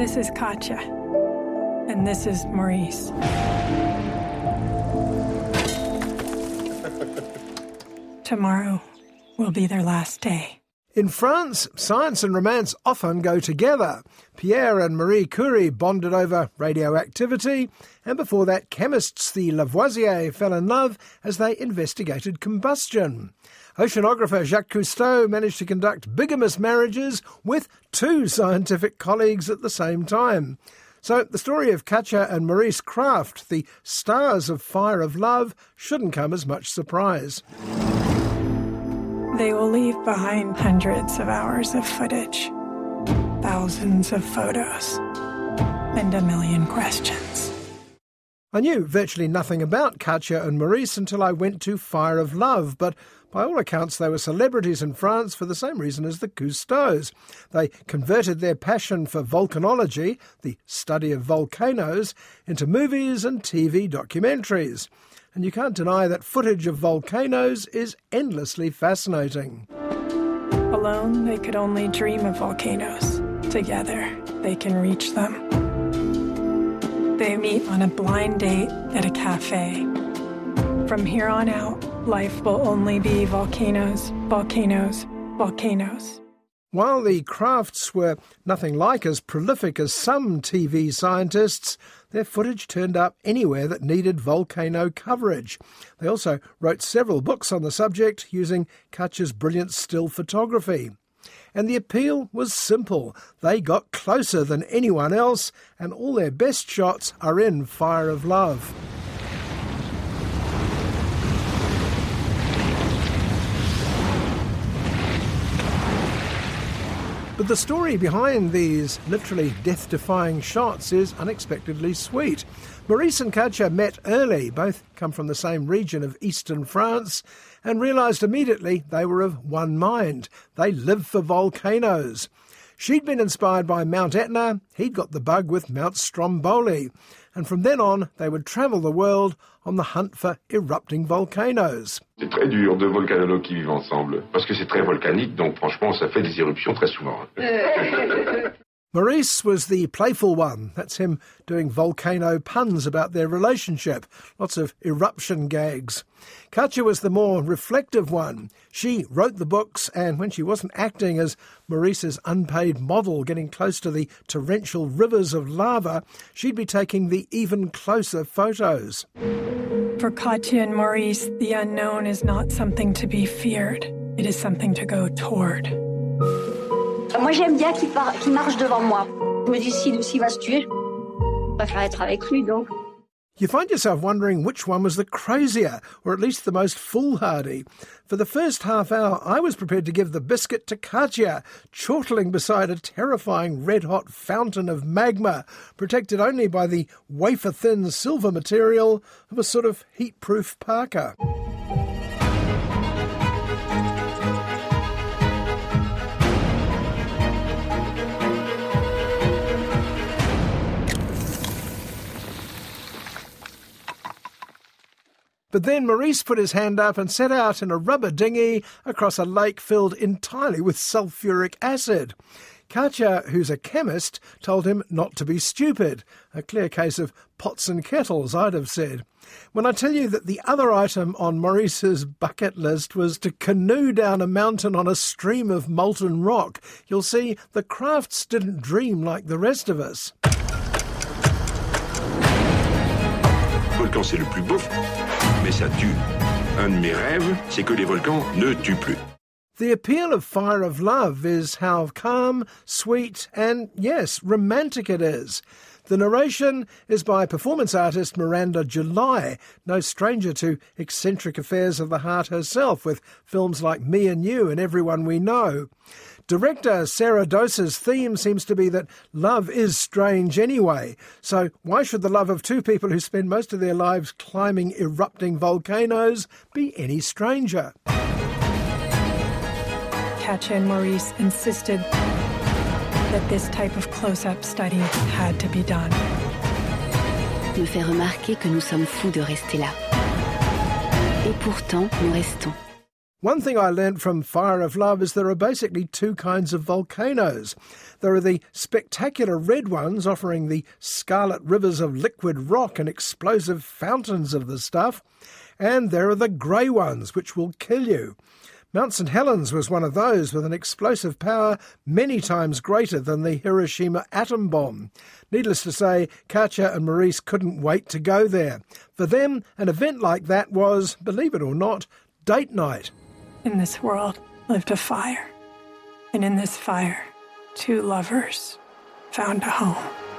This is Katia, and this is Maurice. Tomorrow will be their last day. In France, science and romance often go together. Pierre and Marie Curie bonded over radioactivity, and before that, chemists the Lavoisier fell in love as they investigated combustion. Oceanographer Jacques Cousteau managed to conduct bigamous marriages with two scientific colleagues at the same time. So the story of Katia and Maurice Krafft, the stars of Fire of Love, shouldn't come as much surprise. They will leave behind hundreds of hours of footage, thousands of photos, and a million questions. I knew virtually nothing about Katia and Maurice until I went to Fire of Love, but by all accounts they were celebrities in France for the same reason as the Cousteaus. They converted their passion for volcanology, the study of volcanoes, into movies and TV documentaries and you can't deny that footage of volcanoes is endlessly fascinating. Alone, they could only dream of volcanoes. Together, they can reach them. They meet on a blind date at a cafe. From here on out, life will only be volcanoes, volcanoes, volcanoes. While the Kraffts were nothing like as prolific as some TV scientists, their footage turned up anywhere that needed volcano coverage. They also wrote several books on the subject using Katia's brilliant still photography. And the appeal was simple. They got closer than anyone else, and all their best shots are in Fire of Love. But the story behind these literally death defying shots is unexpectedly sweet. Maurice and Katia met early, both come from the same region of eastern France, and realised immediately they were of one mind. They live for volcanoes. She'd been inspired by Mount Etna, he'd got the bug with Mount Stromboli, and from then on they would travel the world on the hunt for erupting volcanoes. C'est très dur, deux volcanologues qui vivent ensemble, parce que c'est très volcanique, donc franchement, ça fait des éruptions très souvent. Maurice was the playful one. That's him doing volcano puns about their relationship. Lots of eruption gags. Katia was the more reflective one. She wrote the books, and when she wasn't acting as Maurice's unpaid model getting close to the torrential rivers of lava, she'd be taking the even closer photos. For Katia and Maurice, the unknown is not something to be feared, it is something to go toward. Moi, j'aime bien qu'il qu marche devant moi. Je me dis, s'il si, va se tuer, je préfère être avec lui, donc. You find yourself wondering which one was the crazier, or at least the most foolhardy. For the first half hour, I was prepared to give the biscuit to Katia, chortling beside a terrifying red hot fountain of magma, protected only by the wafer thin silver material of a sort of heat proof parka. But then Maurice put his hand up and set out in a rubber dinghy across a lake filled entirely with sulphuric acid. Katia, who's a chemist, told him not to be stupid. A clear case of pots and kettles, I'd have said. When I tell you that the other item on Maurice's bucket list was to canoe down a mountain on a stream of molten rock, you'll see the Kraffts didn't dream like the rest of us. Volcan, c'est le plus beau, mais ça tue. Un de mes rêves, c'est que les volcans ne tuent plus. The appeal of Fire of Love is how calm, sweet, and yes, romantic it is. The narration is by performance artist Miranda July, no stranger to eccentric affairs of the heart herself, with films like Me and You and Everyone We Know. Director Sara Dosa's theme seems to be that love is strange anyway, so why should the love of two people who spend most of their lives climbing erupting volcanoes be any stranger? Katia and Maurice insisted that this type of close-up study had to be done. Me fait remarquer que nous sommes fous de rester là. Et pourtant, nous restons. One thing I learned from Fire of Love is there are basically two kinds of volcanoes. There are the spectacular red ones offering the scarlet rivers of liquid rock and explosive fountains of the stuff, and there are the grey ones which will kill you. Mount St Helens was one of those with an explosive power many times greater than the Hiroshima atom bomb. Needless to say, Katia and Maurice couldn't wait to go there. For them, an event like that was, believe it or not, date night. In this world lived a fire, and in this fire, two lovers found a home.